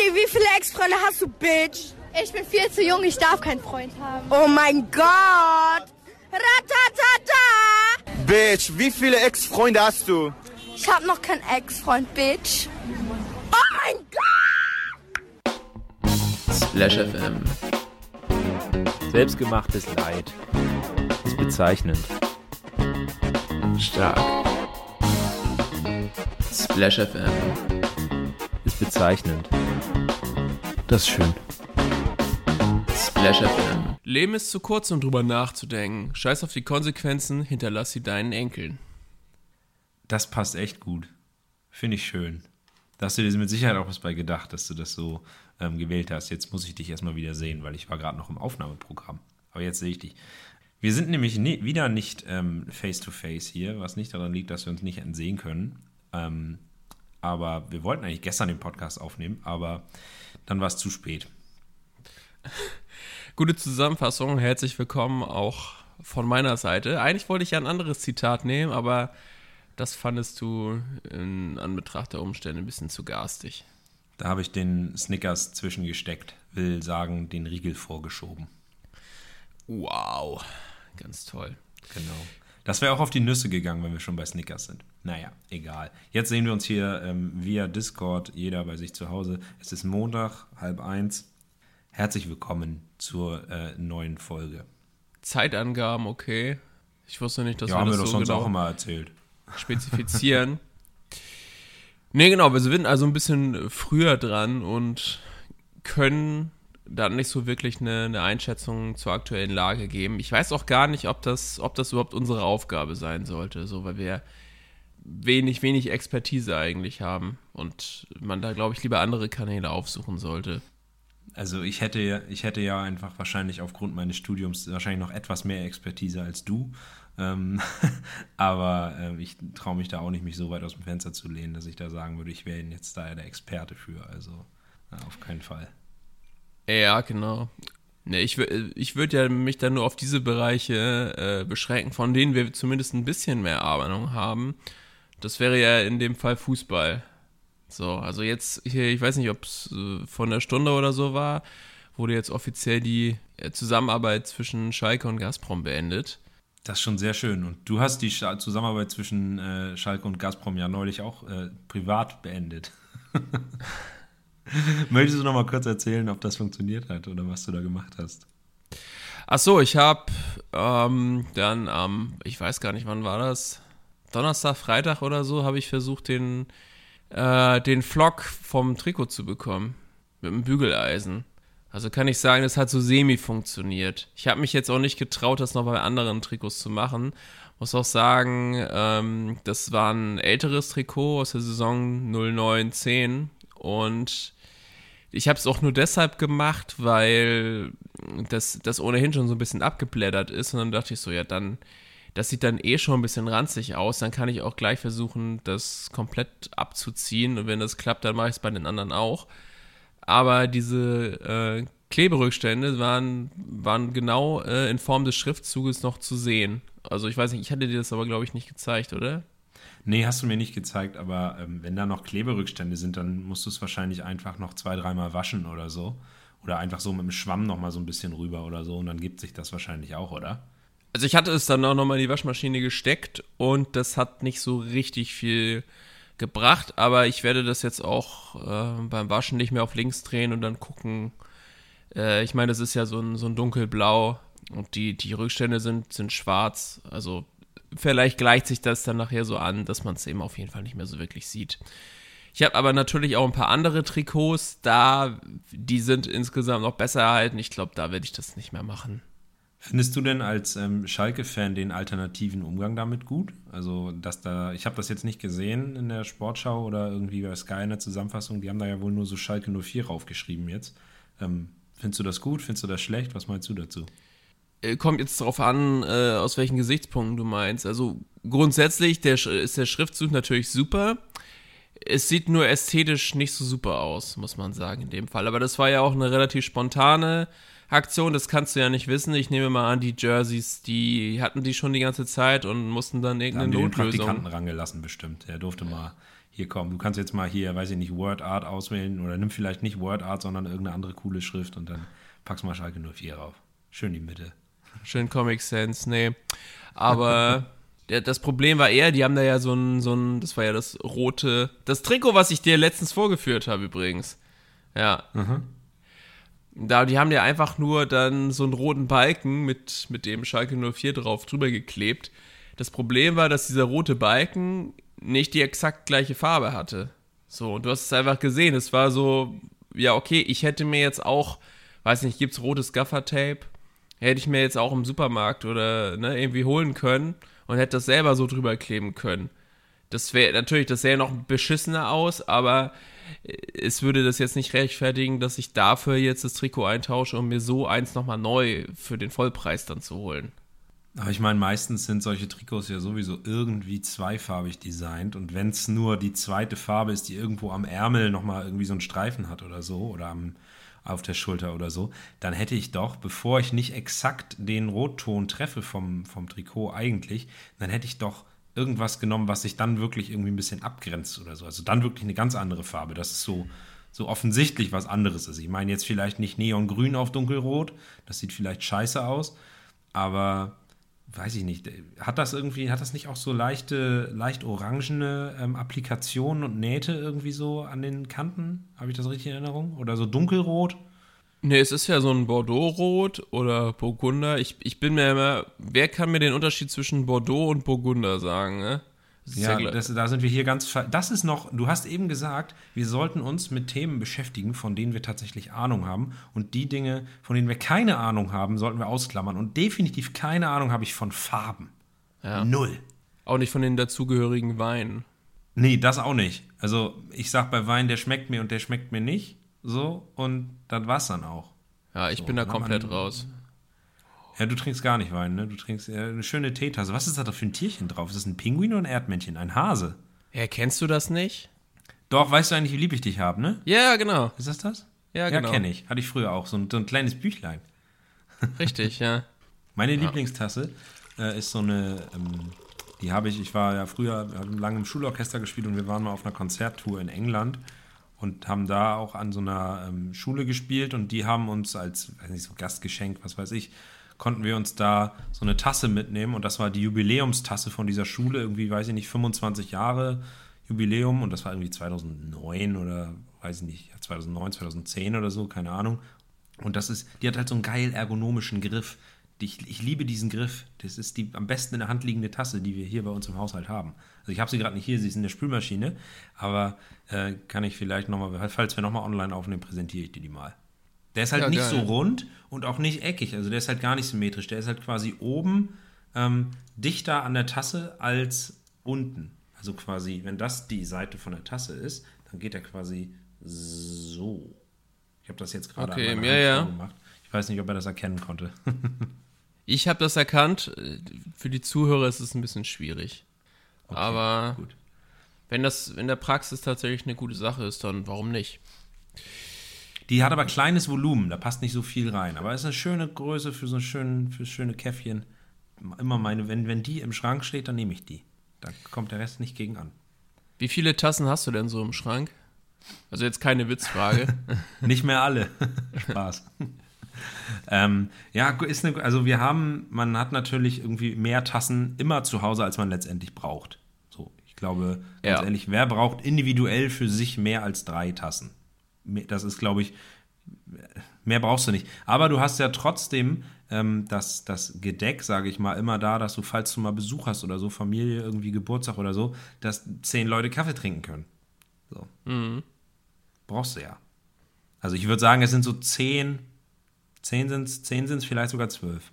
Conny, wie viele Ex-Freunde hast du, Bitch? Ich bin viel zu jung, ich darf keinen Freund haben. Oh mein Gott! Ratatata! Bitch, wie viele Ex-Freunde hast du? Ich hab noch keinen Ex-Freund, Bitch. Oh mein Gott! Splash FM. Selbstgemachtes Leid. Ist bezeichnend. Stark. Splash FM. Ist bezeichnend. Das ist schön. Splash FM. Leben ist zu kurz, um drüber nachzudenken. Scheiß auf die Konsequenzen, hinterlass sie deinen Enkeln. Das passt echt gut. Finde ich schön. Da hast du dir mit Sicherheit auch was bei gedacht, dass du das so ähm, gewählt hast. Jetzt muss ich dich erstmal wieder sehen, weil ich war gerade noch im Aufnahmeprogramm. Aber jetzt sehe ich dich. Wir sind nämlich nie, wieder nicht ähm, face-to-face hier, was nicht daran liegt, dass wir uns nicht entsehen können. Ähm, aber wir wollten eigentlich gestern den Podcast aufnehmen, aber dann war es zu spät. Gute Zusammenfassung, herzlich willkommen auch von meiner Seite. Eigentlich wollte ich ja ein anderes Zitat nehmen, aber das fandest du in Anbetracht der Umstände ein bisschen zu garstig. Da habe ich den Snickers zwischengesteckt, will sagen, den Riegel vorgeschoben. Wow, ganz toll. Genau. Das wäre auch auf die Nüsse gegangen, wenn wir schon bei Snickers sind. Naja, egal. Jetzt sehen wir uns hier ähm, via Discord, jeder bei sich zu Hause. Es ist Montag, halb eins. Herzlich willkommen zur äh, neuen Folge. Zeitangaben, okay. Ich wusste nicht, dass ja, wir haben das wir doch so sonst genau auch immer erzählt. spezifizieren. nee, genau, wir sind also ein bisschen früher dran und können dann nicht so wirklich eine, eine Einschätzung zur aktuellen Lage geben. Ich weiß auch gar nicht, ob das, ob das überhaupt unsere Aufgabe sein sollte, so weil wir wenig, wenig Expertise eigentlich haben und man da, glaube ich, lieber andere Kanäle aufsuchen sollte. Also ich hätte, ja- ich hätte ja einfach wahrscheinlich aufgrund meines Studiums wahrscheinlich noch etwas mehr Expertise als du. Ähm, aber ähm, ich traue mich da auch nicht, mich so weit aus dem Fenster zu lehnen, dass ich da sagen würde, ich wäre jetzt da der Experte für. Also ja, auf keinen Fall. Ja, genau. Nee, ich ich würde ja mich dann nur auf diese Bereiche äh, beschränken, von denen wir zumindest ein bisschen mehr Ahnung haben. Das wäre ja in dem Fall Fußball. So, also jetzt hier, ich weiß nicht, ob es äh, von der Stunde oder so war, wurde jetzt offiziell die äh, Zusammenarbeit zwischen Schalke und Gazprom beendet. Das ist schon sehr schön. Und du hast die Scha- Zusammenarbeit zwischen äh, Schalke und Gazprom ja neulich auch äh, privat beendet. Möchtest du noch mal kurz erzählen, ob das funktioniert hat oder was du da gemacht hast? Ach so, ich habe ähm, dann am, ich weiß gar nicht, wann war das? Donnerstag, Freitag oder so, habe ich versucht, den, äh, den Flock vom Trikot zu bekommen. Mit dem Bügeleisen. Also kann ich sagen, das hat so semi funktioniert. Ich habe mich jetzt auch nicht getraut, das noch bei anderen Trikots zu machen. Muss auch sagen, ähm, das war ein älteres Trikot aus der Saison 09-10 und ich habe es auch nur deshalb gemacht, weil das, das ohnehin schon so ein bisschen abgeblättert ist. Und dann dachte ich so, ja, dann, das sieht dann eh schon ein bisschen ranzig aus. Dann kann ich auch gleich versuchen, das komplett abzuziehen. Und wenn das klappt, dann mache ich es bei den anderen auch. Aber diese äh, Kleberückstände waren, waren genau äh, in Form des Schriftzuges noch zu sehen. Also ich weiß nicht, ich hatte dir das aber, glaube ich, nicht gezeigt, oder? Nee, hast du mir nicht gezeigt, aber ähm, wenn da noch Kleberückstände sind, dann musst du es wahrscheinlich einfach noch zwei, dreimal waschen oder so. Oder einfach so mit dem Schwamm noch mal so ein bisschen rüber oder so und dann gibt sich das wahrscheinlich auch, oder? Also ich hatte es dann auch nochmal in die Waschmaschine gesteckt und das hat nicht so richtig viel gebracht, aber ich werde das jetzt auch äh, beim Waschen nicht mehr auf links drehen und dann gucken. Äh, ich meine, das ist ja so ein, so ein dunkelblau und die, die Rückstände sind, sind schwarz. Also vielleicht gleicht sich das dann nachher so an, dass man es eben auf jeden Fall nicht mehr so wirklich sieht. Ich habe aber natürlich auch ein paar andere Trikots da, die sind insgesamt noch besser erhalten. Ich glaube, da werde ich das nicht mehr machen. Findest du denn als ähm, Schalke-Fan den alternativen Umgang damit gut? Also, dass da, ich habe das jetzt nicht gesehen in der Sportschau oder irgendwie bei Sky in der Zusammenfassung, die haben da ja wohl nur so Schalke 04 raufgeschrieben jetzt. Ähm, findest du das gut? Findest du das schlecht? Was meinst du dazu? Äh, kommt jetzt darauf an, äh, aus welchen Gesichtspunkten du meinst. Also grundsätzlich der, ist der Schriftzug natürlich super. Es sieht nur ästhetisch nicht so super aus, muss man sagen, in dem Fall. Aber das war ja auch eine relativ spontane Aktion, das kannst du ja nicht wissen. Ich nehme mal an, die Jerseys, die hatten die schon die ganze Zeit und mussten dann Da irgendeine haben die den Notlösung. Praktikanten rangelassen bestimmt. Der durfte mal hier komm, du kannst jetzt mal hier, weiß ich nicht, Word Art auswählen oder nimm vielleicht nicht Word Art, sondern irgendeine andere coole Schrift und dann packst mal Schalke 04 rauf. Schön die Mitte. Schön Comic Sans, nee. Aber das Problem war eher, die haben da ja so ein, so ein, das war ja das rote, das Trikot, was ich dir letztens vorgeführt habe übrigens. Ja. Da, die haben ja einfach nur dann so einen roten Balken mit, mit dem Schalke 04 drauf drüber geklebt. Das Problem war, dass dieser rote Balken nicht die exakt gleiche Farbe hatte. So, und du hast es einfach gesehen. Es war so, ja, okay, ich hätte mir jetzt auch, weiß nicht, gibt's rotes Gaffer-Tape? Hätte ich mir jetzt auch im Supermarkt oder ne, irgendwie holen können und hätte das selber so drüber kleben können. Das wäre natürlich, das sähe noch beschissener aus, aber äh, es würde das jetzt nicht rechtfertigen, dass ich dafür jetzt das Trikot eintausche, um mir so eins nochmal neu für den Vollpreis dann zu holen. Aber ich meine, meistens sind solche Trikots ja sowieso irgendwie zweifarbig designt und wenn es nur die zweite Farbe ist, die irgendwo am Ärmel nochmal irgendwie so einen Streifen hat oder so oder am, auf der Schulter oder so, dann hätte ich doch, bevor ich nicht exakt den Rotton treffe vom, vom Trikot eigentlich, dann hätte ich doch irgendwas genommen, was sich dann wirklich irgendwie ein bisschen abgrenzt oder so. Also dann wirklich eine ganz andere Farbe. Das ist so, so offensichtlich was anderes ist. Ich meine jetzt vielleicht nicht Neongrün auf dunkelrot, das sieht vielleicht scheiße aus, aber weiß ich nicht, hat das irgendwie, hat das nicht auch so leichte, leicht orangene ähm, Applikationen und Nähte irgendwie so an den Kanten? Habe ich das richtig in Erinnerung? Oder so dunkelrot? Nee, es ist ja so ein Bordeaux-Rot oder Burgunder. Ich, ich bin mir immer, wer kann mir den Unterschied zwischen Bordeaux und Burgunder sagen, ne? Das Ja, gleich- das, da sind wir hier ganz. Das ist noch, du hast eben gesagt, wir sollten uns mit Themen beschäftigen, von denen wir tatsächlich Ahnung haben. Und die Dinge, von denen wir keine Ahnung haben, sollten wir ausklammern. Und definitiv keine Ahnung habe ich von Farben. Ja. Null. auch nicht von den dazugehörigen Weinen. Nee, das auch nicht. Also, ich sag bei Wein, der schmeckt mir und der schmeckt mir nicht. So, und das war's dann auch. Ja, ich So, bin da komplett man- raus. Ja, du trinkst gar nicht Wein, ne? Du trinkst äh, eine schöne Teetasse. Was ist da für ein Tierchen drauf? Ist das ein Pinguin oder ein Erdmännchen? Ein Hase? Ja, kennst du das nicht? Doch, weißt du eigentlich, wie lieb ich dich habe, ne? Ja, genau. Ist das das? Ja, Ja, genau. kenne ich. Hatte ich früher auch. So ein, so ein kleines Büchlein. Richtig, ja. Meine Lieblingstasse äh, ist so eine, ähm, die habe ich, ich war ja früher lange im Schulorchester gespielt und wir waren mal auf einer Konzerttour in England und haben da auch an so einer ähm, Schule gespielt und die haben uns als, weiß nicht, so Gastgeschenk, was weiß ich, konnten wir uns da so eine Tasse mitnehmen und das war die Jubiläumstasse von dieser Schule, irgendwie, weiß ich nicht, 25 Jahre Jubiläum und das war irgendwie 2009 oder weiß ich nicht, ja, 2009, 2010 oder so, keine Ahnung. Und das ist, die hat halt so einen geil ergonomischen Griff. Ich, ich liebe diesen Griff. Das ist die am besten in der Hand liegende Tasse, die wir hier bei uns im Haushalt haben. Also ich habe sie gerade nicht hier, sie ist in der Spülmaschine, aber äh, kann ich vielleicht nochmal, falls wir nochmal online aufnehmen, präsentiere ich dir die mal. Der ist halt Ja, nicht geil. so rund und auch nicht eckig. Also der ist halt gar nicht symmetrisch. Der ist halt quasi oben ähm, dichter an der Tasse als unten. Also quasi, wenn das die Seite von der Tasse ist, dann geht er quasi so. Ich habe das jetzt gerade Okay, an ja, ja. vorgemacht. Ich weiß nicht, ob er das erkennen konnte. Ich habe das erkannt. Für die Zuhörer ist es ein bisschen schwierig. Aber gut. wenn das in der Praxis tatsächlich eine gute Sache ist, dann warum nicht? Die hat aber kleines Volumen, da passt nicht so viel rein. Aber ist eine schöne Größe für so ein schön, für schöne Käffchen. Immer meine, wenn, wenn die im Schrank steht, dann nehme ich die. Da kommt der Rest nicht gegen an. Wie viele Tassen hast du denn so im Schrank? Also jetzt keine Witzfrage. Nicht mehr alle. Spaß. ähm, ja, ist eine, also wir haben, man hat natürlich irgendwie mehr Tassen immer zu Hause, als man letztendlich braucht. So, ich glaube, ganz Ja. ehrlich, wer braucht individuell für sich mehr als drei Tassen? Das ist, glaube ich, mehr brauchst du nicht. Aber du hast ja trotzdem ähm, das, das Gedeck, sage ich mal, immer da, dass du, falls du mal Besuch hast oder so, Familie, irgendwie Geburtstag oder so, dass zehn Leute Kaffee trinken können. So. Brauchst du ja. Also ich würde sagen, es sind so zehn, zehn sind es, zehn sind es vielleicht sogar zwölf.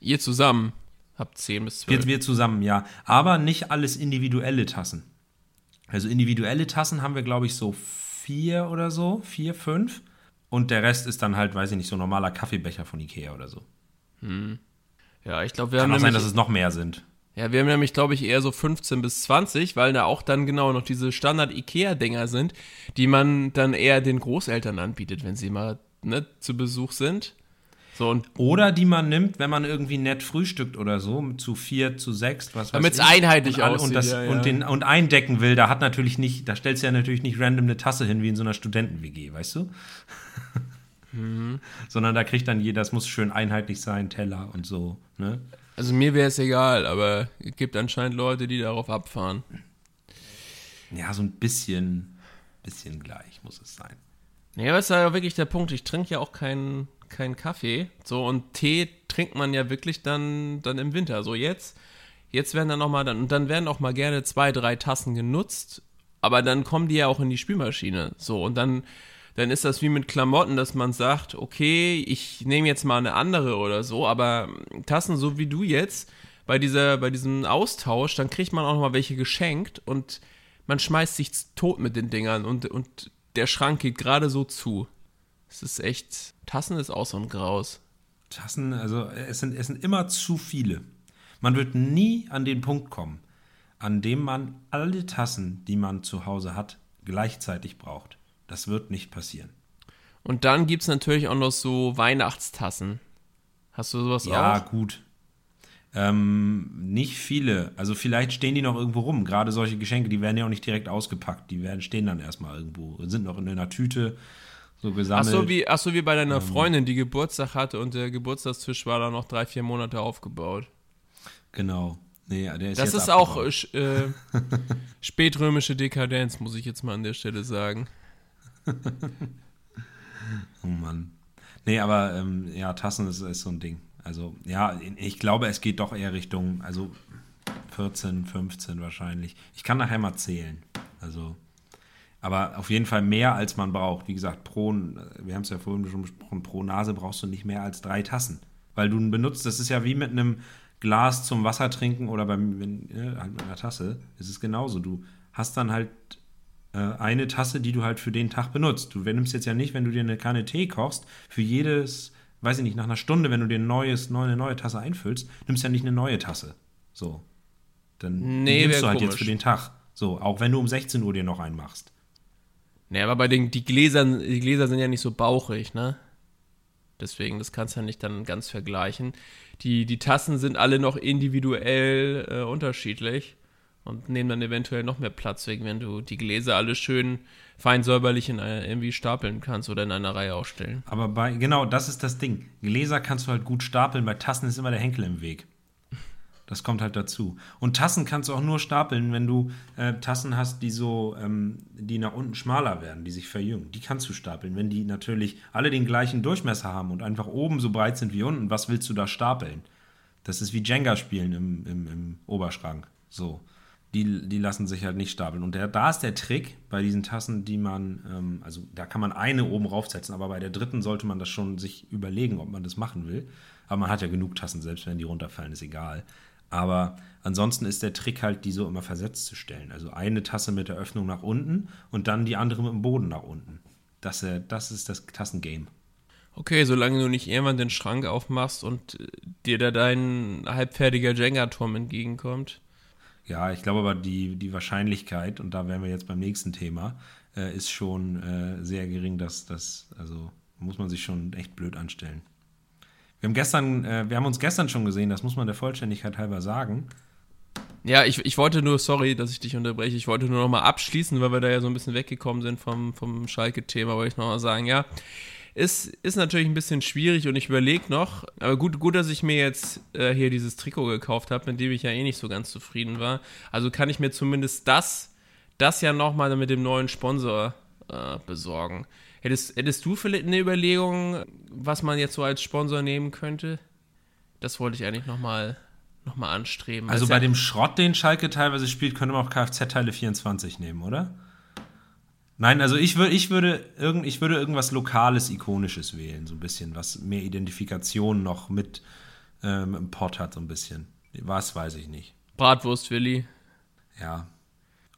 Ihr zusammen habt 10 bis 12. Wir, wir zusammen, ja. Aber nicht alles individuelle Tassen. Also individuelle Tassen haben wir, glaube ich, so vier oder so, vier, fünf. Und der Rest ist dann halt, weiß ich nicht, so normaler Kaffeebecher von Ikea oder so. ja, ich glaube, wir Kann haben auch sein, dass es noch mehr sind. ja, wir haben nämlich, glaube ich, eher so 15 bis 20, weil da auch dann genau noch diese Standard-Ikea-Dinger sind, die man dann eher den Großeltern anbietet, wenn sie mal ne, zu Besuch sind. So, und Oder die man nimmt, wenn man irgendwie nett frühstückt oder so, zu vier, zu sechs, was weiß Damit's ich. einheitlich und, aussieht, und, das, ja, ja. Und, den, und eindecken will, da hat natürlich nicht, da stellst du ja natürlich nicht random eine Tasse hin wie in so einer Studenten-WG, weißt du? Mhm. Sondern da kriegt dann jeder, das muss schön einheitlich sein, Teller und so, ne? also mir wäre es egal, aber es gibt anscheinend Leute, die darauf abfahren. Ja, so ein bisschen, bisschen gleich muss es sein. Nee, aber ist ja wirklich der Punkt. Ich trinke ja auch keinen keinen Kaffee. So, und Tee trinkt man ja wirklich dann, dann im Winter. So, jetzt, jetzt werden dann nochmal, dann, und dann werden auch mal gerne zwei, drei Tassen genutzt. Aber dann kommen die ja auch in die Spülmaschine. So, und dann, dann ist das wie mit Klamotten, dass man sagt, okay, ich nehme jetzt mal eine andere oder so, aber Tassen so wie du jetzt, bei dieser, bei diesem Austausch, dann kriegt man auch noch mal welche geschenkt und man schmeißt sich tot mit den Dingern und, und der Schrank geht gerade so zu. Es ist echt, Tassen ist auch so ein Graus. Tassen, also es sind, es sind immer zu viele. Man wird nie an den Punkt kommen, an dem man alle Tassen, die man zu Hause hat, gleichzeitig braucht. Das wird nicht passieren. Und dann gibt es natürlich auch noch so Weihnachtstassen. Hast du sowas Ja, auch? gut. Ähm, nicht viele. Also vielleicht stehen die noch irgendwo rum. Gerade solche Geschenke, die werden ja auch nicht direkt ausgepackt. Die werden stehen dann erstmal irgendwo. Sind noch in einer Tüte so Ach gesammelt. so, wie, ach so, wie bei Ähm. deiner Freundin, die Geburtstag hatte und der Geburtstagstisch war dann noch drei, vier Monate aufgebaut. Genau. Nee, ist Das ist auch abgebaut. äh, sch- äh, spätrömische Dekadenz, muss ich jetzt mal an der Stelle sagen. Oh Mann. Nee, aber ähm, ja, Tassen ist, ist so ein Ding. Also, ja, ich glaube, es geht doch eher Richtung, also 14, 15 wahrscheinlich. Ich kann nachher mal zählen. Also, aber auf jeden Fall mehr, als man braucht. Wie gesagt, pro, wir haben es ja vorhin schon besprochen, pro Nase brauchst du nicht mehr als drei Tassen. Weil du benutzt, das ist ja wie mit einem Glas zum Wasser trinken oder beim, wenn, ja, halt mit einer Tasse. Es ist genauso. Du hast dann halt äh, eine Tasse, die du halt für den Tag benutzt. Du nimmst jetzt ja nicht, wenn du dir eine Kanne Tee kochst, für jedes, weiß ich nicht, nach einer Stunde, wenn du dir ein neues, neu- eine neue Tasse einfüllst, nimmst ja nicht eine neue Tasse. So. Dann Nee, nimmst du halt komisch. jetzt für den Tag. So, auch wenn du um 16 Uhr dir noch einen machst. Nee, aber bei den die Gläsern, die Gläser sind ja nicht so bauchig, ne? Deswegen, das kannst du ja nicht dann ganz vergleichen. Die, die Tassen sind alle noch individuell äh, unterschiedlich und nehmen dann eventuell noch mehr Platz weg, wenn du die Gläser alle schön fein säuberlich in einer, irgendwie stapeln kannst oder in einer Reihe aufstellen. Aber bei, genau, das ist das Ding. Gläser kannst du halt gut stapeln, bei Tassen ist immer der Henkel im Weg. Das kommt halt dazu. Und Tassen kannst du auch nur stapeln, wenn du äh, Tassen hast, die so, ähm, die nach unten schmaler werden, die sich verjüngen. Die kannst du stapeln. Wenn die natürlich alle den gleichen Durchmesser haben und einfach oben so breit sind wie unten, was willst du da stapeln? Das ist wie Jenga spielen im, im, im Oberschrank. So. Die, die lassen sich halt nicht stapeln. Und der, da ist der Trick bei diesen Tassen, die man, ähm, also da kann man eine oben raufsetzen, aber bei der dritten sollte man das schon sich überlegen, ob man das machen will. Aber man hat ja genug Tassen, selbst wenn die runterfallen, ist egal. Aber ansonsten ist der Trick halt, die so immer versetzt zu stellen. Also eine Tasse mit der Öffnung nach unten und dann die andere mit dem Boden nach unten. Das, äh, das ist das Tassengame. Okay, solange du nicht irgendwann den Schrank aufmachst und äh, dir da dein halbfertiger Jenga-Turm entgegenkommt. Ja, ich glaube aber, die, die Wahrscheinlichkeit, und da wären wir jetzt beim nächsten Thema, äh, ist schon äh, sehr gering, dass das, also muss man sich schon echt blöd anstellen. Wir haben gestern, äh, wir haben uns gestern schon gesehen, das muss man der Vollständigkeit halber sagen. Ja, ich, ich wollte nur, sorry, dass ich dich unterbreche, ich wollte nur noch mal abschließen, weil wir da ja so ein bisschen weggekommen sind vom, vom Schalke-Thema, wollte ich noch mal sagen, ja, ist, ist natürlich ein bisschen schwierig und ich überlege noch, aber gut, gut, dass ich mir jetzt äh, hier dieses Trikot gekauft habe, mit dem ich ja eh nicht so ganz zufrieden war. Also kann ich mir zumindest das, das ja noch mal mit dem neuen Sponsor äh, besorgen. Hättest, hättest du vielleicht eine Überlegung, was man jetzt so als Sponsor nehmen könnte? Das wollte ich eigentlich noch mal, noch mal anstreben. Also bei ja- dem Schrott, den Schalke teilweise spielt, könnte man auch Kfz-Teile 24 nehmen, oder? Nein, also ich, würd, ich, würde irgend, ich würde irgendwas Lokales, Ikonisches wählen, so ein bisschen, was mehr Identifikation noch mit ähm, im Pott hat, so ein bisschen. Was weiß ich nicht. Bratwurst, Willi. Ja.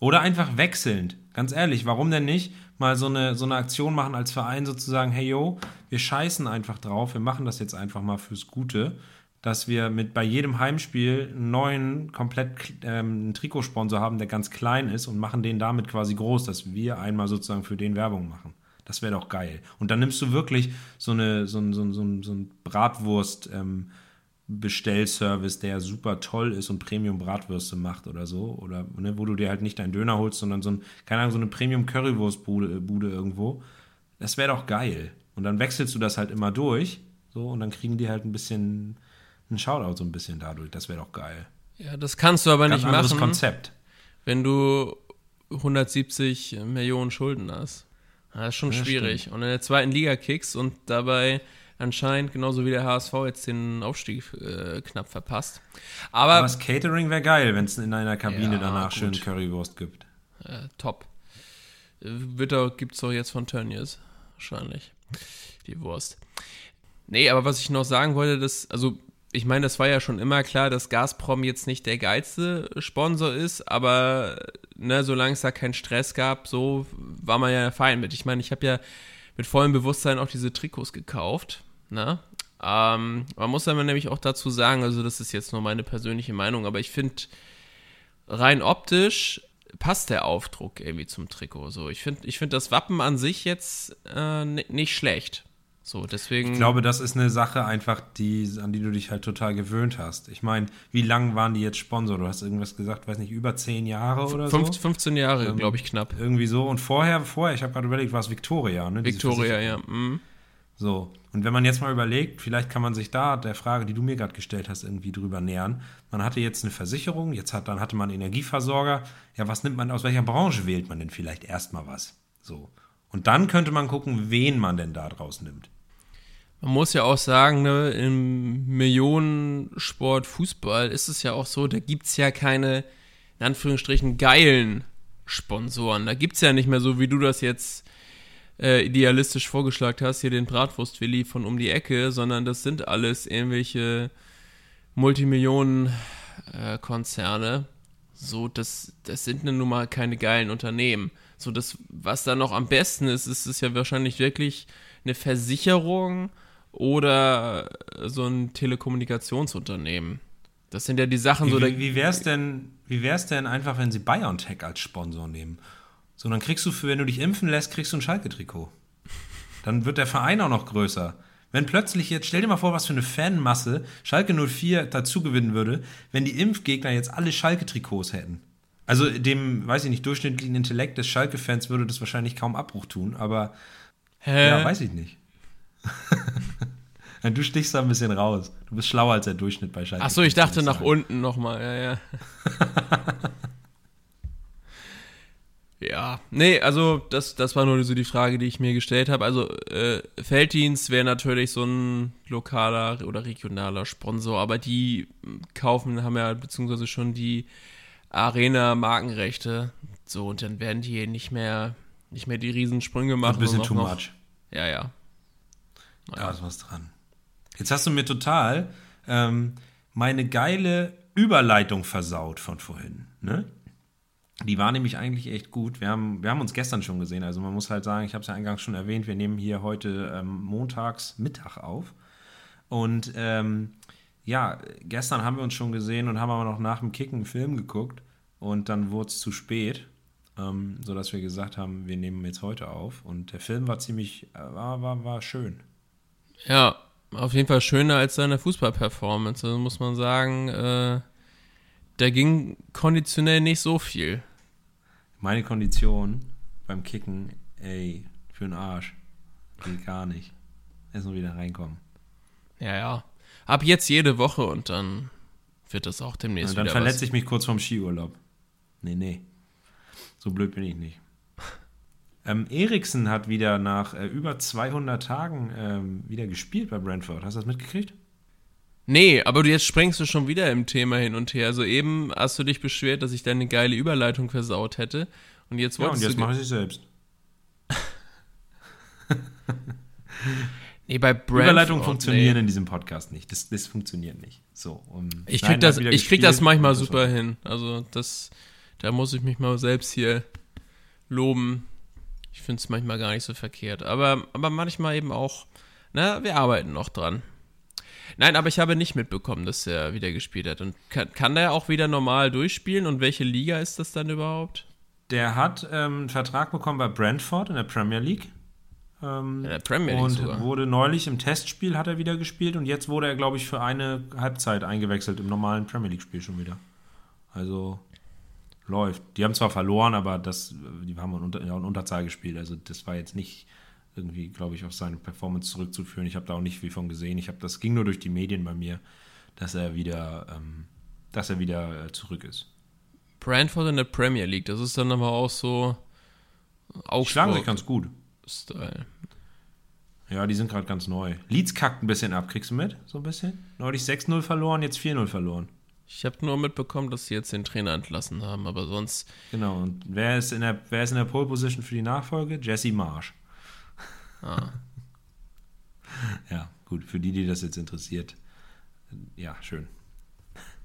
Oder einfach wechselnd. Ganz ehrlich, warum denn nicht mal so eine, so eine Aktion machen als Verein sozusagen, hey yo, wir scheißen einfach drauf, wir machen das jetzt einfach mal fürs Gute, dass wir mit bei jedem Heimspiel einen neuen, komplett ähm, einen Trikotsponsor haben, der ganz klein ist und machen den damit quasi groß, dass wir einmal sozusagen für den Werbung machen. Das wäre doch geil. Und dann nimmst du wirklich so eine, so ein, so ein, so ein, so ein Bratwurst, ähm, Bestellservice, der super toll ist und Premium-Bratwürste macht oder so. Oder ne, wo du dir halt nicht deinen Döner holst, sondern so ein, keine Ahnung, so eine Premium-Currywurstbude Bude irgendwo. Das wäre doch geil. Und dann wechselst du das halt immer durch. So, und dann kriegen die halt ein bisschen einen Shoutout so ein bisschen dadurch. Das wäre doch geil. Ja, das kannst du aber Ganz nicht anderes machen, Konzept. wenn du 170 Millionen Schulden hast. Das ist schon Ja, schwierig. Und in der zweiten Liga kickst und dabei anscheinend, genauso wie der HSV, jetzt den Aufstieg äh, knapp verpasst. Aber, Aber das Catering wäre geil, wenn es in einer Kabine Ja, danach gut. schön Currywurst gibt. äh, top. Äh, Witter gibt's doch jetzt von Tönnies. Wahrscheinlich. Die Wurst. Nee, aber was ich noch sagen wollte, das, also, ich meine, das war ja schon immer klar, dass Gazprom jetzt nicht der geilste Sponsor ist, aber ne, solange es da keinen Stress gab, so war man ja fein mit. Ich meine, ich habe ja mit vollem Bewusstsein auch diese Trikots gekauft. Ne? Ähm, man muss aber nämlich auch dazu sagen, also das ist jetzt nur meine persönliche Meinung, aber ich finde rein optisch passt der Aufdruck irgendwie zum Trikot. So, ich finde, ich finde das Wappen an sich jetzt äh, ni- nicht schlecht. So, deswegen. Ich glaube, das ist eine Sache einfach, die, an die du dich halt total gewöhnt hast. Ich meine, wie lang waren die jetzt Sponsor? Du hast irgendwas gesagt, weiß nicht, über zehn Jahre oder fünf, so? 15 Jahre, Ähm, glaube ich, knapp. Irgendwie so. Und vorher, vorher, ich habe gerade überlegt, war es Victoria, ne? Victoria, ja. Mhm. So. Und wenn man jetzt mal überlegt, vielleicht kann man sich da der Frage, die du mir gerade gestellt hast, irgendwie drüber nähern. Man hatte jetzt eine Versicherung, jetzt hat, dann hatte man einen Energieversorger. Ja, was nimmt man, aus welcher Branche wählt man denn vielleicht erstmal was? So. Und dann könnte man gucken, wen man denn da draus nimmt. Man muss ja auch sagen, ne, im Millionensport Fußball ist es ja auch so, da gibt es ja keine, in Anführungsstrichen, geilen Sponsoren. Da gibt es ja nicht mehr so, wie du das jetzt äh, idealistisch vorgeschlagen hast, hier den Bratwurst-Willi von um die Ecke, sondern das sind alles irgendwelche Multimillionen-Konzerne. so, das, das sind nun mal keine geilen Unternehmen. So, das, was da noch am besten ist, ist es ja wahrscheinlich wirklich eine Versicherung oder so ein Telekommunikationsunternehmen. Das sind ja die Sachen so. Wie, da- wie, wie wär's denn, wie wär's denn einfach, wenn sie BioNTech als Sponsor nehmen? So, dann kriegst du für, wenn du dich impfen lässt, kriegst du ein Schalke-Trikot. Dann wird der Verein auch noch größer. Wenn plötzlich jetzt, stell dir mal vor, was für eine Fanmasse Schalke 04 dazu gewinnen würde, wenn die Impfgegner jetzt alle Schalke-Trikots hätten. Also dem, weiß ich nicht, durchschnittlichen Intellekt des Schalke-Fans würde das wahrscheinlich kaum Abbruch tun, aber Hä? ja, weiß ich nicht. du stichst da ein bisschen raus. Du bist schlauer als der Durchschnitt bei Schalke. Ach so, ich dachte nach unten nochmal, ja, ja. ja, nee, also das, das war nur so die Frage, die ich mir gestellt habe. Also äh, Felddienst wäre natürlich so ein lokaler oder regionaler Sponsor, aber die kaufen, haben ja beziehungsweise schon die Arena-Markenrechte. So, und dann werden die nicht mehr, nicht mehr die Riesensprünge machen. Ein bisschen too noch, much. Ja, ja. Da ist was dran. Jetzt hast du mir total ähm, meine geile Überleitung versaut von vorhin. Ne? Die war nämlich eigentlich echt gut. Wir haben, wir haben uns gestern schon gesehen. Also man muss halt sagen, ich habe es ja eingangs schon erwähnt, wir nehmen hier heute ähm, montags Mittag auf. Und ähm, ja, gestern haben wir uns schon gesehen und haben aber noch nach dem Kicken einen Film geguckt. Und dann wurde es zu spät, ähm, sodass wir gesagt haben, wir nehmen jetzt heute auf. Und der Film war ziemlich, äh, war, war, war schön. Ja, auf jeden Fall schöner als seine Fußballperformance. Also muss man sagen, äh, da ging konditionell nicht so viel. Meine Kondition beim Kicken, ey, für den Arsch. Geht gar nicht. Erst mal wieder reinkommen. Ja, ja. Ab jetzt jede Woche und dann wird das auch demnächst Und dann wieder verletze was. ich mich kurz vorm Skiurlaub. Nee, nee. So blöd bin ich nicht. Ähm, Eriksen hat wieder nach äh, über 200 Tagen ähm, wieder gespielt bei Brentford. Hast du das mitgekriegt? Nee, aber du jetzt springst du schon wieder im Thema hin und her. Also eben hast du dich beschwert, dass ich deine geile Überleitung versaut hätte. Und jetzt Ja, und wolltest jetzt du. mache ich es selbst. nee, bei Brentford. Überleitungen funktionieren nee. in diesem Podcast nicht. Das, das funktioniert nicht. So, um, Ich nein, krieg, das, ich krieg das manchmal super hin. Also das, da muss ich mich mal selbst hier loben. Ich finde es manchmal gar nicht so verkehrt. Aber, aber manchmal eben auch, na, wir arbeiten noch dran. Nein, aber ich habe nicht mitbekommen, dass er wieder gespielt hat. Und kann, kann der auch wieder normal durchspielen? Und welche Liga ist das dann überhaupt? Der hat ähm, einen Vertrag bekommen bei Brentford in der Premier League. Ähm, In der Premier League und sogar. wurde neulich im Testspiel hat er wieder gespielt und jetzt wurde er, glaube ich, für eine Halbzeit eingewechselt im normalen Premier League-Spiel schon wieder. Also läuft. Die haben zwar verloren, aber das, die haben in, Unter, in Unterzahl gespielt. Also das war jetzt nicht irgendwie, glaube ich, auf seine Performance zurückzuführen. Ich habe da auch nicht viel von gesehen. Ich habe das ging nur durch die Medien bei mir, dass er wieder, ähm, dass er wieder äh, zurück ist. Brentford in der Premier League, das ist dann aber auch so Die schlagen sich ganz gut. Ja, die sind gerade ganz neu. Leeds kackt ein bisschen ab, kriegst du mit? So ein bisschen? Neulich 6-0 verloren, jetzt 4-0 verloren. Ich habe nur mitbekommen, dass sie jetzt den Trainer entlassen haben, aber sonst Genau. Und wer ist in der, wer ist in der Pole Position für die Nachfolge? Jesse Marsh. Ah. ja, gut. Für die, die das jetzt interessiert. Ja, schön.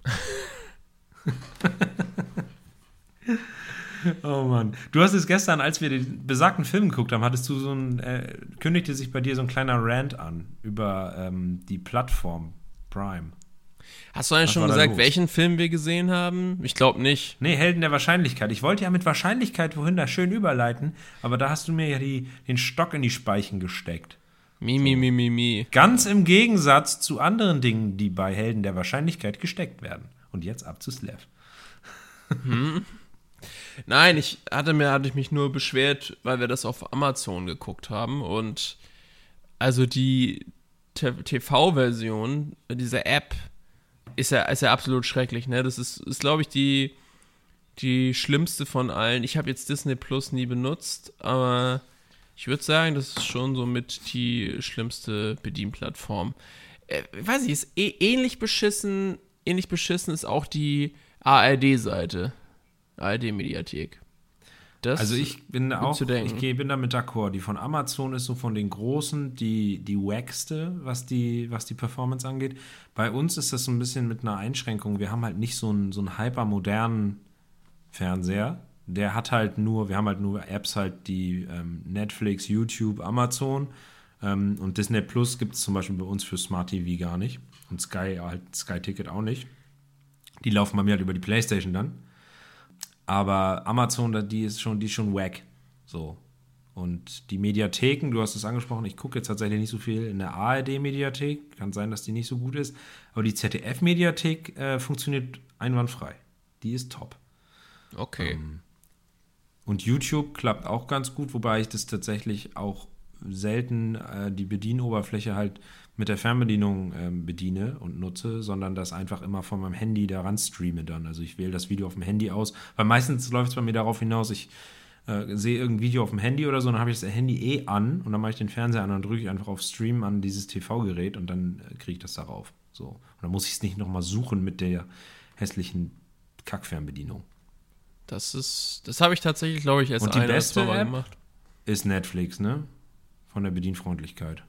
oh Mann. Du hast es gestern, als wir den besagten Film geguckt haben, hattest du so ein, äh, kündigte sich bei dir so ein kleiner Rant an über ähm, die Plattform Prime. Hast du eigentlich schon gesagt, welchen Film wir gesehen haben? Ich glaube nicht. Nee, Helden der Wahrscheinlichkeit. Ich wollte ja mit Wahrscheinlichkeit wohin da schön überleiten, aber da hast du mir ja die, den Stock in die Speichen gesteckt. Mi, mi, mi, mi, mi. Ganz im Gegensatz zu anderen Dingen, die bei Helden der Wahrscheinlichkeit gesteckt werden. Und jetzt ab zu Slev. Nein, ich hatte mir hatte ich mich nur beschwert, weil wir das auf Amazon geguckt haben und also die TV-Version dieser App ist ja, ist ja absolut schrecklich, ne? Das ist, ist glaube ich, die, die schlimmste von allen. Ich habe jetzt Disney Plus nie benutzt, aber ich würde sagen, das ist schon so mit die schlimmste Bedienplattform. Äh, weiß ich, ist eh, ähnlich beschissen, ähnlich beschissen ist auch die ARD-Seite. ARD-Mediathek. Das Also ich bin auch, ich gehe- bin damit d'accord. Die von Amazon ist so von den großen die, die wackste, was die, was die Performance angeht. Bei uns ist das so ein bisschen mit einer Einschränkung. Wir haben halt nicht so einen, so einen hypermodernen Fernseher. Der hat halt nur, wir haben halt nur Apps halt, die ähm, Netflix, YouTube, Amazon ähm, und Disney Plus gibt es zum Beispiel bei uns für Smart TV gar nicht. Und Sky halt, Sky Ticket auch nicht. Die laufen bei mir halt über die Playstation dann. Aber Amazon, die ist schon, die ist schon wack. So. Und die Mediatheken, du hast es angesprochen, ich gucke jetzt tatsächlich nicht so viel in der ARD-Mediathek. Kann sein, dass die nicht so gut ist. Aber die ZDF-Mediathek äh, funktioniert einwandfrei. Die ist top. Okay. Ähm, Und YouTube klappt auch ganz gut, wobei ich das tatsächlich auch selten äh, die Bedienoberfläche halt mit der Fernbedienung ähm, bediene und nutze, sondern das einfach immer von meinem Handy daran streame dann. Also ich wähle das Video auf dem Handy aus, weil meistens läuft es bei mir darauf hinaus, ich äh, sehe irgendein Video auf dem Handy oder so, dann habe ich das Handy eh an und dann mache ich den Fernseher an und drücke ich einfach auf Stream an dieses TV-Gerät und dann äh, kriege ich das darauf. So. Und dann muss ich es nicht nochmal suchen mit der hässlichen Kackfernbedienung. Das ist, das habe ich tatsächlich, glaube ich, erst Und die ein beste App? gemacht. Ist Netflix, ne? Von der Bedienfreundlichkeit.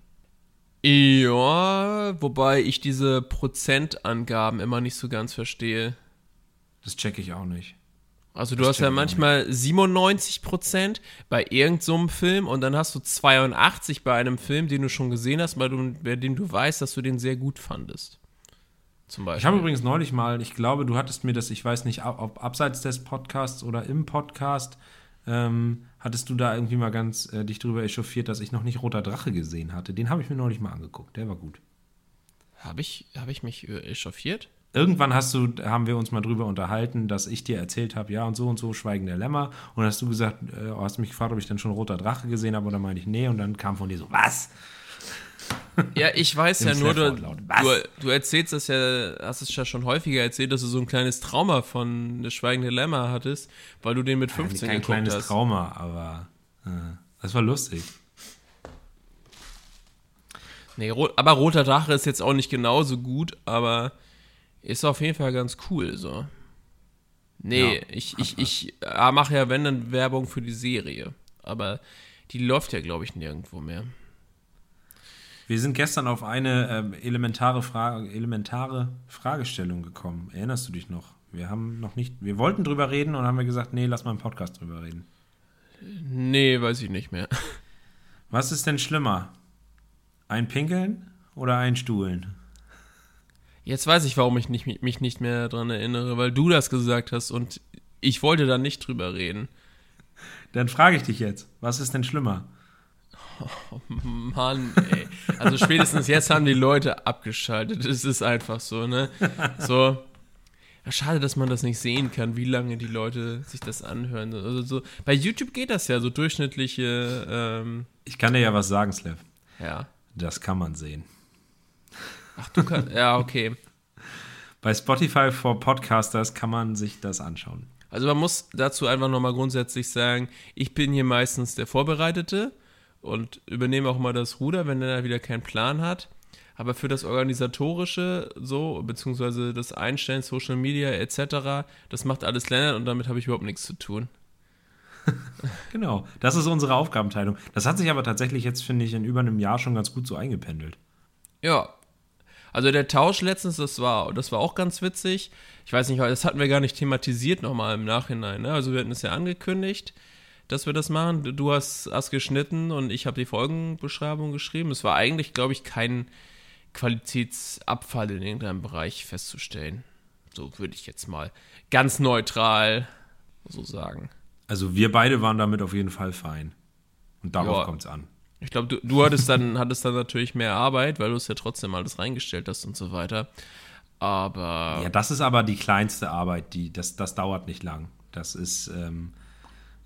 Ja, wobei ich diese Prozentangaben immer nicht so ganz verstehe. Das checke ich auch nicht. Also du Das hast ja manchmal 97 Prozent bei irgendeinem so Film und dann hast du 82 bei einem Film, den du schon gesehen hast, bei dem, bei dem du weißt, dass du den sehr gut fandest. Zum Beispiel. Ich habe übrigens neulich mal, ich glaube, du hattest mir das, ich weiß nicht, ob ob abseits des Podcasts oder im Podcast, ähm, hattest du da irgendwie mal ganz äh, dich drüber echauffiert, dass ich noch nicht Roter Drache gesehen hatte. Den habe ich mir neulich mal angeguckt. Der war gut. Habe ich, hab ich mich äh, echauffiert? Irgendwann hast du, haben wir uns mal drüber unterhalten, dass ich dir erzählt habe, ja und so und so, Schweigen der Lämmer. Und hast du gesagt, äh, hast mich gefragt, ob ich dann schon Roter Drache gesehen habe, oder meinte ich, nee, und dann kam von dir so, was? Ja, ich weiß ja nur, du, du, du erzählst das ja, hast es ja schon häufiger erzählt, dass du so ein kleines Trauma von Das Schweigende Lämmer hattest, weil du den mit 15 Kein geguckt kleines hast. Trauma, aber äh, das war lustig. Nee, aber Roter Drache ist jetzt auch nicht genauso gut, aber ist auf jeden Fall ganz cool, so. Nee, Ja, ich, ich, ich äh, mache ja, wenn, dann Werbung für die Serie. Aber die läuft ja, glaube ich, nirgendwo mehr. Wir sind gestern auf eine ähm, elementare, Frage, elementare Fragestellung gekommen. Erinnerst du dich noch? Wir haben noch nicht, wir wollten drüber reden und haben wir gesagt, nee, lass mal im Podcast drüber reden. Nee, weiß ich nicht mehr. Was ist denn schlimmer? Ein Pinkeln oder ein Stuhlen? Jetzt weiß ich, warum ich nicht, mich nicht mehr daran erinnere, weil du das gesagt hast und ich wollte da nicht drüber reden. Dann frage ich dich jetzt, was ist denn schlimmer? Mann, ey. Also spätestens jetzt haben die Leute abgeschaltet. Es ist einfach so, ne? So. Ja, schade, dass man das nicht sehen kann, wie lange die Leute sich das anhören. Also so, bei YouTube geht das ja, so durchschnittliche, ähm, Ich kann dir ja was sagen, Slev. ja. Das kann man sehen. Ach, du kannst, ja, okay. Bei Spotify for Podcasters kann man sich das anschauen. Also man muss dazu einfach nochmal grundsätzlich sagen, ich bin hier meistens der Vorbereitete und übernehme auch mal das Ruder, wenn er wieder keinen Plan hat. Aber für das Organisatorische so, beziehungsweise das Einstellen, Social Media etc., das macht alles Lennart und damit habe ich überhaupt nichts zu tun. Genau, das ist unsere Aufgabenteilung. Das hat sich aber tatsächlich jetzt, finde ich, in über einem Jahr schon ganz gut so eingependelt. Ja. Also der Tausch letztens, das war, das war auch ganz witzig. Ich weiß nicht, das hatten wir gar nicht thematisiert nochmal im Nachhinein. Ne? Also wir hatten es ja angekündigt, dass wir das machen. Du hast, hast geschnitten und ich habe die Folgenbeschreibung geschrieben. Es war eigentlich, glaube ich, kein Qualitätsabfall in irgendeinem Bereich festzustellen. So würde ich jetzt mal ganz neutral so sagen. Also wir beide waren damit auf jeden Fall fein. Und darauf kommt es an. Ich glaube, du, du hattest dann, hattest dann natürlich mehr Arbeit, weil du es ja trotzdem alles reingestellt hast und so weiter. Aber Ja, das ist aber die kleinste Arbeit, die, das, das dauert nicht lang. Das ist, ähm,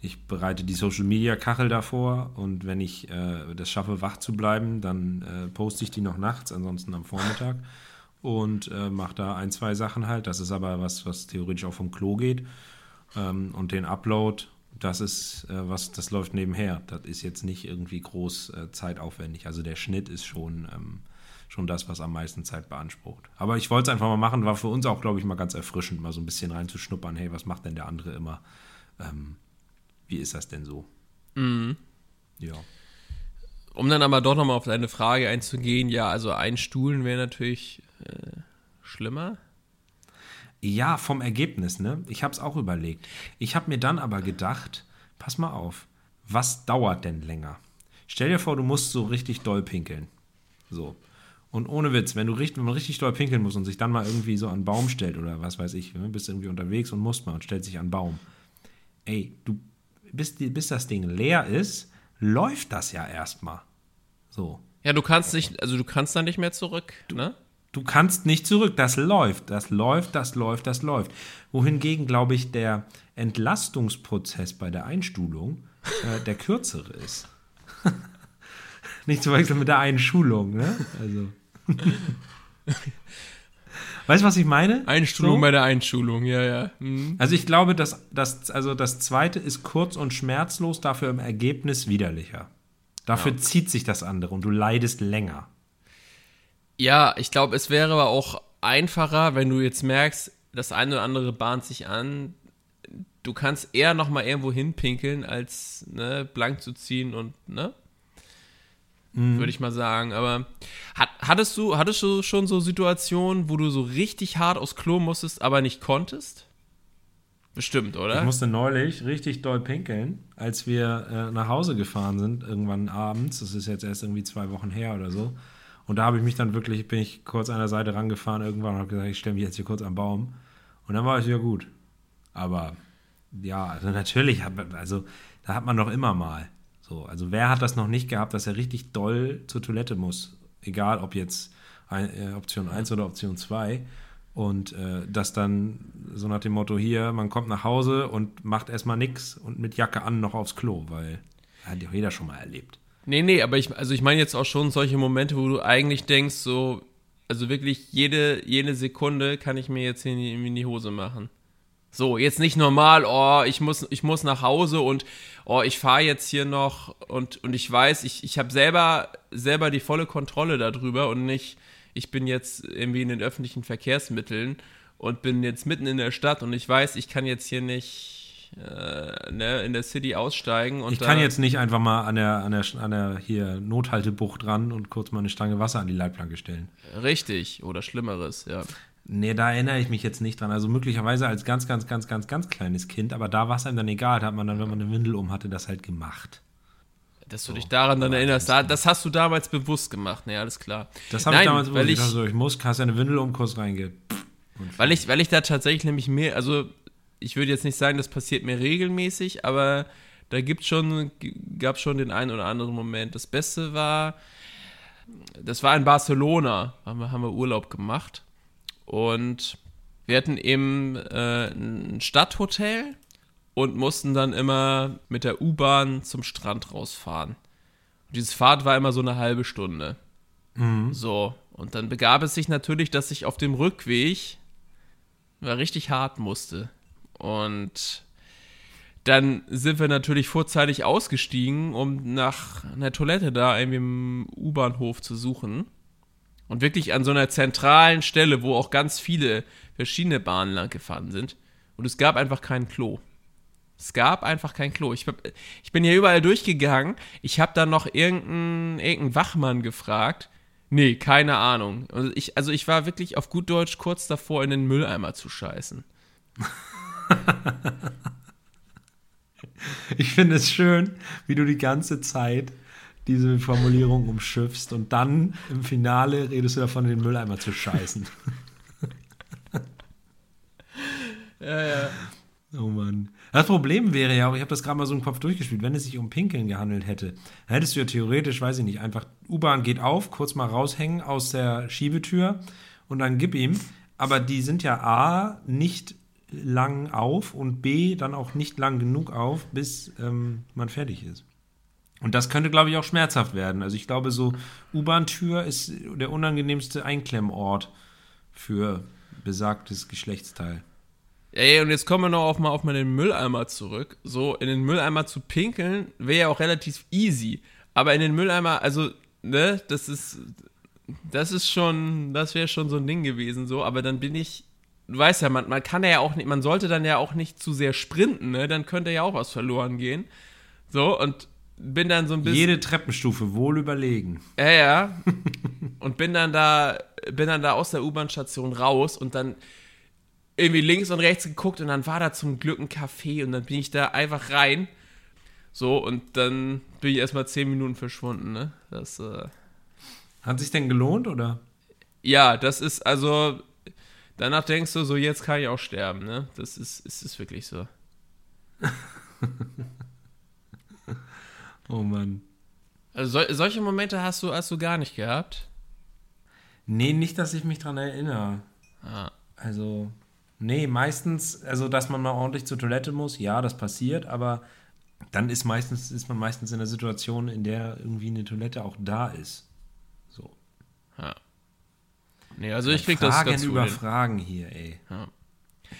ich bereite die Social Media Kachel davor und wenn ich äh, das schaffe, wach zu bleiben, dann äh, poste ich die noch nachts, ansonsten am Vormittag und äh, mache da ein, zwei Sachen halt. Das ist aber was, was theoretisch auch vom Klo geht. Ähm, und den Upload, das ist äh, was, das läuft nebenher. Das ist jetzt nicht irgendwie groß äh, zeitaufwendig. Also der Schnitt ist schon, ähm, schon das, was am meisten Zeit beansprucht. Aber ich wollte es einfach mal machen, war für uns auch, glaube ich, mal ganz erfrischend, mal so ein bisschen reinzuschnuppern, hey, was macht denn der andere immer? Ähm, wie ist das denn so? Ja. Um dann aber doch nochmal auf deine Frage einzugehen, ja, also einstuhlen wäre natürlich äh, schlimmer. Ja, vom Ergebnis, ne? Ich habe es auch überlegt. Ich habe mir dann aber gedacht, pass mal auf, was dauert denn länger? Stell dir vor, du musst so richtig doll pinkeln. So. Und ohne Witz, wenn du richtig, wenn man richtig doll pinkeln muss und sich dann mal irgendwie so an einen Baum stellt oder was weiß ich, ne? bist irgendwie unterwegs und musst mal und stellt sich an einen Baum. Ey, du, bis, die, bis das Ding leer ist, läuft das ja erstmal. So. Ja, du kannst nicht, also du kannst da nicht mehr zurück, ne? Du kannst nicht zurück. Das läuft, das läuft, das läuft, das läuft. Wohingegen, glaube ich, der Entlastungsprozess bei der Einstuhlung äh, der kürzere ist. nicht zu wechseln mit der Einschulung, ne? Also. weißt du, was ich meine? Einschulung So? bei der Einschulung, ja, ja. Mhm. Also ich glaube, dass das, also das zweite ist kurz und schmerzlos, dafür im Ergebnis widerlicher. Dafür zieht sich das andere und du leidest länger. Ja, ich glaube, es wäre aber auch einfacher, wenn du jetzt merkst, das eine oder andere bahnt sich an. Du kannst eher nochmal irgendwo hinpinkeln, als ne, blank zu ziehen und, ne? Würde ich mal sagen. Aber hat, hattest, du, hattest du schon so Situationen, wo du so richtig hart aufs Klo musstest, aber nicht konntest? Bestimmt, oder? Ich musste neulich richtig doll pinkeln, als wir äh, nach Hause gefahren sind, irgendwann abends. Das ist jetzt erst irgendwie zwei Wochen her oder so. Und da habe ich mich dann wirklich, bin ich kurz an der Seite rangefahren irgendwann und habe gesagt, ich stelle mich jetzt hier kurz am Baum. Und dann war es wieder gut. Aber ja, also natürlich hat also da hat man doch immer mal. So, also wer hat das noch nicht gehabt, dass er richtig doll zur Toilette muss? Egal ob jetzt ein, äh, Option 1 oder Option 2. Und äh, das dann so nach dem Motto hier, man kommt nach Hause und macht erstmal nix und mit Jacke an noch aufs Klo, weil hat ja jeder schon mal erlebt. Nee, nee, aber ich, also ich meine jetzt auch schon solche Momente, wo du eigentlich denkst, so, also wirklich jede, jede Sekunde kann ich mir jetzt hier in die, in die Hose machen. So, jetzt nicht normal, oh, ich muss, ich muss nach Hause und oh, ich fahre jetzt hier noch und, und ich weiß, ich, ich habe selber, selber die volle Kontrolle darüber und nicht, ich bin jetzt irgendwie in den öffentlichen Verkehrsmitteln und bin jetzt mitten in der Stadt und ich weiß, ich kann jetzt hier nicht äh, ne, in der City aussteigen. Und Ich kann jetzt nicht einfach mal an der, an der, an der hier Nothaltebucht ran und kurz mal eine Stange Wasser an die Leitplanke stellen. Richtig, oder Schlimmeres, ja. Nee, da erinnere ich mich jetzt nicht dran. Also möglicherweise als ganz, ganz, ganz, ganz, ganz kleines Kind, aber da war es einem dann egal. Da hat man dann, wenn man eine Windel um hatte, das halt gemacht. Dass du dich daran dann erinnerst. Da, das hast du damals bewusst gemacht, ne, alles klar. Das habe ich damals weil ich, ich, also, ich muss, hast ja eine Windel um, kurz reinge. weil ich, weil ich da tatsächlich nämlich mehr, also ich würde jetzt nicht sagen, das passiert mir regelmäßig, aber da gibt's schon, gab schon den einen oder anderen Moment. Das Beste war, das war in Barcelona, haben wir, haben wir Urlaub gemacht. Und wir hatten eben äh, ein Stadthotel und mussten dann immer mit der U-Bahn zum Strand rausfahren. Und diese Fahrt war immer so eine halbe Stunde. So, und dann begab es sich natürlich, dass ich auf dem Rückweg war richtig hart musste. Und dann sind wir natürlich vorzeitig ausgestiegen, um nach einer Toilette da irgendwie im U-Bahnhof zu suchen. Und wirklich an so einer zentralen Stelle, wo auch ganz viele verschiedene Bahnen lang gefahren sind. Und es gab einfach kein Klo. Es gab einfach kein Klo. Ich, ich bin hier überall durchgegangen. Ich habe dann noch irgendeinen irgendein Wachmann gefragt. Nee, keine Ahnung. Also ich, also ich war wirklich auf gut Deutsch kurz davor, in den Mülleimer zu scheißen. Ich finde es schön, wie du die ganze Zeit diese Formulierung umschiffst und dann im Finale redest du davon, den Mülleimer zu scheißen. Ja, ja. Oh Mann. Das Problem wäre ja auch, ich habe das gerade mal so im Kopf durchgespielt, wenn es sich um Pinkeln gehandelt hätte, dann hättest du ja theoretisch, weiß ich nicht, einfach U-Bahn geht auf, kurz mal raushängen aus der Schiebetür und dann gib ihm. Aber die sind ja A, nicht lang auf und B, dann auch nicht lang genug auf, bis ähm, man fertig ist. Und das könnte, glaube ich, auch schmerzhaft werden. Also ich glaube, so U-Bahn-Tür ist der unangenehmste Einklemmort für besagtes Geschlechtsteil. Ey, und jetzt kommen wir noch auf mal auf mal den Mülleimer zurück. So, in den Mülleimer zu pinkeln, wäre ja auch relativ easy. Aber in den Mülleimer, also, ne, das ist, das ist schon, das wäre schon so ein Ding gewesen, so. Aber dann bin ich, du weißt ja, man, man kann ja auch nicht, man sollte dann ja auch nicht zu sehr sprinten, ne, dann könnte ja auch was verloren gehen. So, und bin dann so ein bisschen. Jede Treppenstufe wohl überlegen. Ja, ja. und bin dann da, bin dann da aus der U-Bahn-Station raus und dann irgendwie links und rechts geguckt und dann war da zum Glück ein Café und dann bin ich da einfach rein. So, und dann bin ich erstmal zehn Minuten verschwunden, ne? Das, äh, Hat sich denn gelohnt oder? ja, das ist also. Danach denkst du so, jetzt kann ich auch sterben, ne? Das ist, ist es wirklich so. Oh Mann. Also sol solche Momente hast du, hast du gar nicht gehabt. Nee, nicht, dass ich mich dran erinnere. Ah. Also, nee, meistens, also dass man mal ordentlich zur Toilette muss, ja, das passiert, aber dann ist meistens, ist man meistens in einer Situation, in der irgendwie eine Toilette auch da ist. So. Ja. Nee, also ich krieg das Fragen ganz über hin. Fragen hier, ey.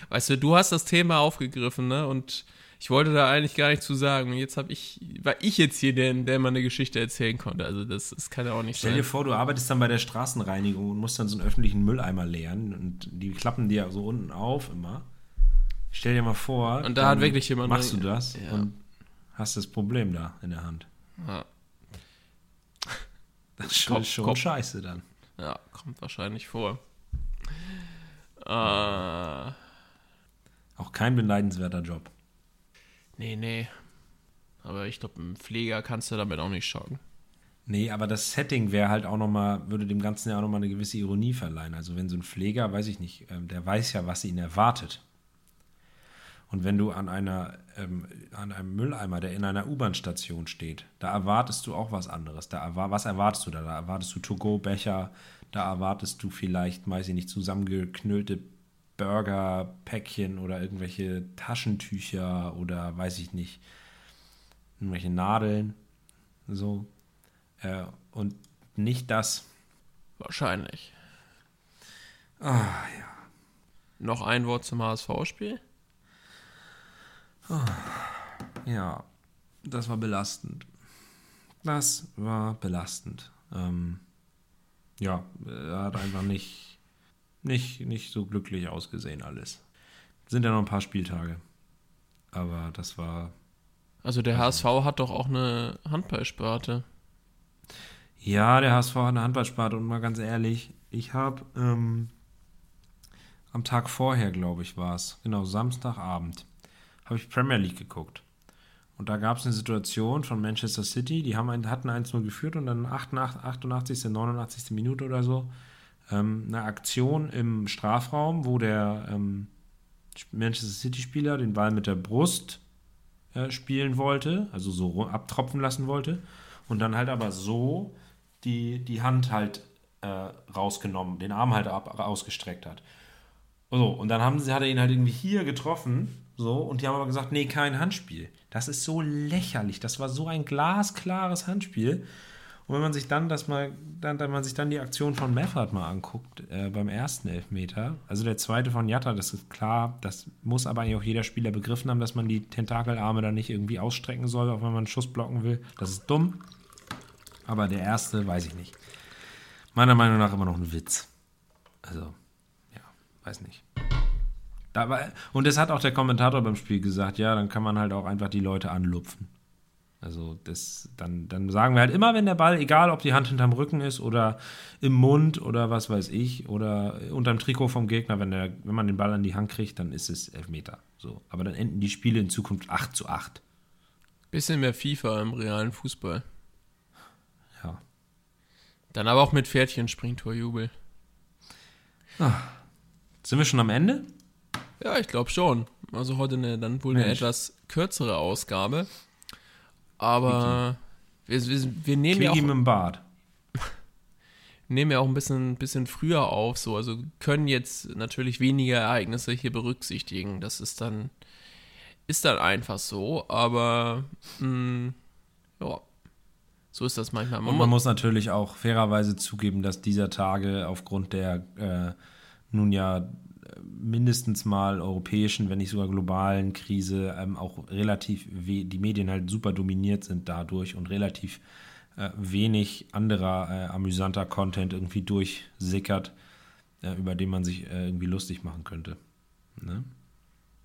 Weißt du, du hast das Thema aufgegriffen, ne? Und ich wollte da eigentlich gar nicht zu sagen. Und jetzt habe ich, war ich jetzt hier der, der mal eine Geschichte erzählen konnte. Also das, das kann ja auch nicht Stell sein. dir vor, du arbeitest dann bei der Straßenreinigung und musst dann so einen öffentlichen Mülleimer leeren und die klappen dir so unten auf immer. Stell dir mal vor, Und da hat wirklich jemand machst du das Ja. und hast das Problem da in der Hand. Ja. Das ist schon, schon Kopf. scheiße dann. Ja, kommt wahrscheinlich vor. Äh, Auch kein beneidenswerter Job. Nee, nee. Aber ich glaube, ein Pfleger kannst du damit auch nicht schocken. Nee, aber das Setting wäre halt auch nochmal, würde dem Ganzen ja auch nochmal eine gewisse Ironie verleihen. Also wenn so ein Pfleger, weiß ich nicht, ähm, der weiß ja, was ihn erwartet. Und wenn du an einer, ähm, an einem Mülleimer, der in einer U-Bahn-Station steht, da erwartest du auch was anderes. Da erwar was erwartest du da? Da erwartest du To-Go-Becher, da erwartest du vielleicht, weiß ich nicht, zusammengeknüllte Burger-Päckchen oder irgendwelche Taschentücher oder weiß ich nicht, irgendwelche Nadeln. So. Äh, und nicht das. Wahrscheinlich. Ah, ja. Noch ein Wort zum HSV-Spiel? Ja, das war belastend. Das war belastend. Ähm, ja, er hat einfach nicht, nicht, nicht so glücklich ausgesehen alles. Sind ja noch ein paar Spieltage. Aber das war. Also der HSV hat doch auch eine Handballsparte. Ja, der HSV hat eine Handballsparte und mal ganz ehrlich, ich habe ähm, am Tag vorher, glaube ich, war es, genau, Samstagabend, habe ich Premier League geguckt. Und da gab es eine Situation von Manchester City, die haben ein, hatten 1-0 geführt und dann 88, 88., 89. Minute oder so ähm, eine Aktion im Strafraum, wo der ähm, Manchester City-Spieler den Ball mit der Brust äh, spielen wollte, also so abtropfen lassen wollte. Und dann halt aber so die, die Hand halt äh, rausgenommen, den Arm halt ab, ausgestreckt hat. So, und dann haben sie, hat er ihn halt irgendwie hier getroffen, so, und die haben aber gesagt, nee, kein Handspiel. Das ist so lächerlich. Das war so ein glasklares Handspiel. Und wenn man sich dann das mal, dann, wenn man sich dann die Aktion von Meffert mal anguckt, äh, beim ersten Elfmeter, also der zweite von Jatta, das ist klar, das muss aber eigentlich auch jeder Spieler begriffen haben, dass man die Tentakelarme da nicht irgendwie ausstrecken soll, auch wenn man einen Schuss blocken will. Das ist dumm. Aber der erste, weiß ich nicht. Meiner Meinung nach immer noch ein Witz. Also, ja, weiß nicht. Da war, und das hat auch der Kommentator beim Spiel gesagt, ja, dann kann man halt auch einfach die Leute anlupfen. Also das, dann, dann sagen wir halt immer, wenn der Ball, egal ob die Hand hinterm Rücken ist oder im Mund oder was weiß ich, oder unterm Trikot vom Gegner, wenn, der, wenn man den Ball an die Hand kriegt, dann ist es Elfmeter. So. Aber dann enden die Spiele in Zukunft 8 zu 8. Bisschen mehr FIFA im realen Fußball. Ja. Dann aber auch mit Pferdchen Springtorjubel. Sind wir schon am Ende? Ja, ich glaube schon. Also heute eine, dann wohl eine Mensch. etwas kürzere Ausgabe. Aber wir, wir, wir nehmen ja Quickie mit auch, dem Bart. nehmen ja auch ein bisschen, bisschen früher auf, so. Also können jetzt natürlich weniger Ereignisse hier berücksichtigen. Das ist dann, ist dann einfach so. Aber mh, ja, so ist das manchmal. Und man muss natürlich auch fairerweise zugeben, dass dieser Tage aufgrund der äh, nun ja mindestens mal europäischen, wenn nicht sogar globalen Krise ähm, auch relativ die Medien halt super dominiert sind dadurch und relativ äh, wenig anderer äh, amüsanter Content irgendwie durchsickert, äh, über den man sich äh, irgendwie lustig machen könnte. Ne?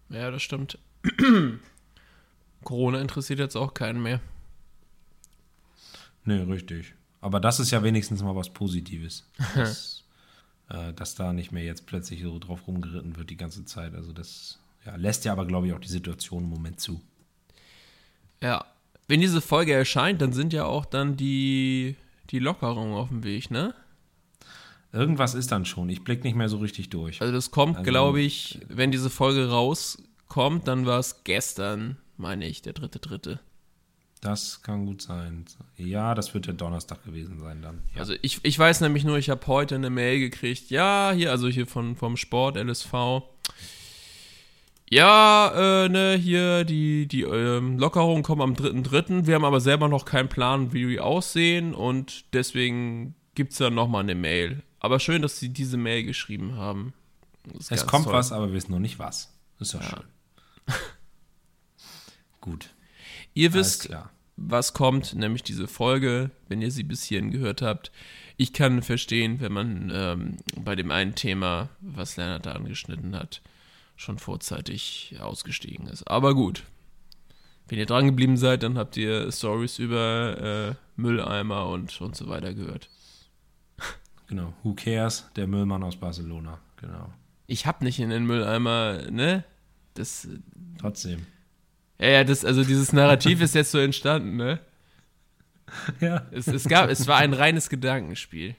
Ja, das stimmt. Corona interessiert jetzt auch keinen mehr. Nee, richtig. Aber das ist ja wenigstens mal was Positives. Dass, äh, dass da nicht mehr jetzt plötzlich so drauf rumgeritten wird die ganze Zeit. Also das ja, lässt ja aber, glaube ich, auch die Situation im Moment zu. Ja. Wenn diese Folge erscheint, dann sind ja auch dann die, die Lockerungen auf dem Weg, ne? Irgendwas ist dann schon. Ich blicke nicht mehr so richtig durch. Also das kommt, Also- glaube ich, wenn diese Folge rauskommt, dann war es gestern, meine ich, der dritte, dritte. Das kann gut sein. Ja, das wird der Donnerstag gewesen sein dann. Ja. Also ich, ich weiß nämlich nur, ich habe heute eine Mail gekriegt, ja, hier, also hier von, vom Sport, LSV. Ja, äh, ne, hier, die, die ähm, Lockerungen kommen am 3.3. Wir haben aber selber noch keinen Plan, wie die aussehen und deswegen gibt es dann nochmal eine Mail. Aber schön, dass sie diese Mail geschrieben haben. Es kommt toll. was, aber wir wissen noch nicht was. Ist ja, schön. gut. Ihr wisst, was kommt, nämlich diese Folge, wenn ihr sie bis hierhin gehört habt. Ich kann verstehen, wenn man ähm, bei dem einen Thema, was Lennart da angeschnitten hat, schon vorzeitig ausgestiegen ist. Aber gut. Wenn ihr dran geblieben seid, dann habt ihr Stories über äh, Mülleimer und, und so weiter gehört. Genau. Who cares? Der Müllmann aus Barcelona. Genau. Ich hab nicht in den Mülleimer, ne? Das, Trotzdem. Ja, ja, das, also dieses Narrativ ist jetzt so entstanden, ne? Ja. Es, es gab, es war ein reines Gedankenspiel.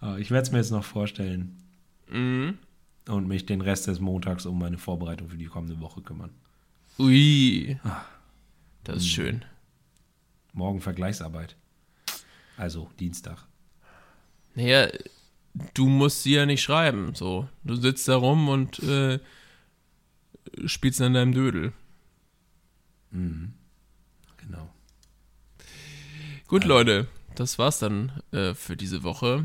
Ah, Ich werde es mir jetzt noch vorstellen Mhm. und mich den Rest des Montags um meine Vorbereitung für die kommende Woche kümmern. Ui. Das ist schön. Morgen Vergleichsarbeit. Also Dienstag. Naja, du musst sie ja nicht schreiben. So, du sitzt da rum und äh, spielst an deinem Dödel. Genau. Gut, Leute, das war's dann äh, für diese Woche.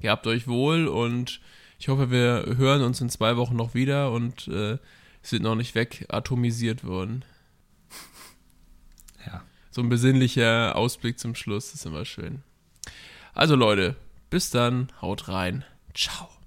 Ihr habt euch wohl und ich hoffe, wir hören uns in zwei Wochen noch wieder und äh, sind noch nicht wegatomisiert worden. Ja. So ein besinnlicher Ausblick zum Schluss ist immer schön. Also Leute, bis dann, haut rein. Ciao.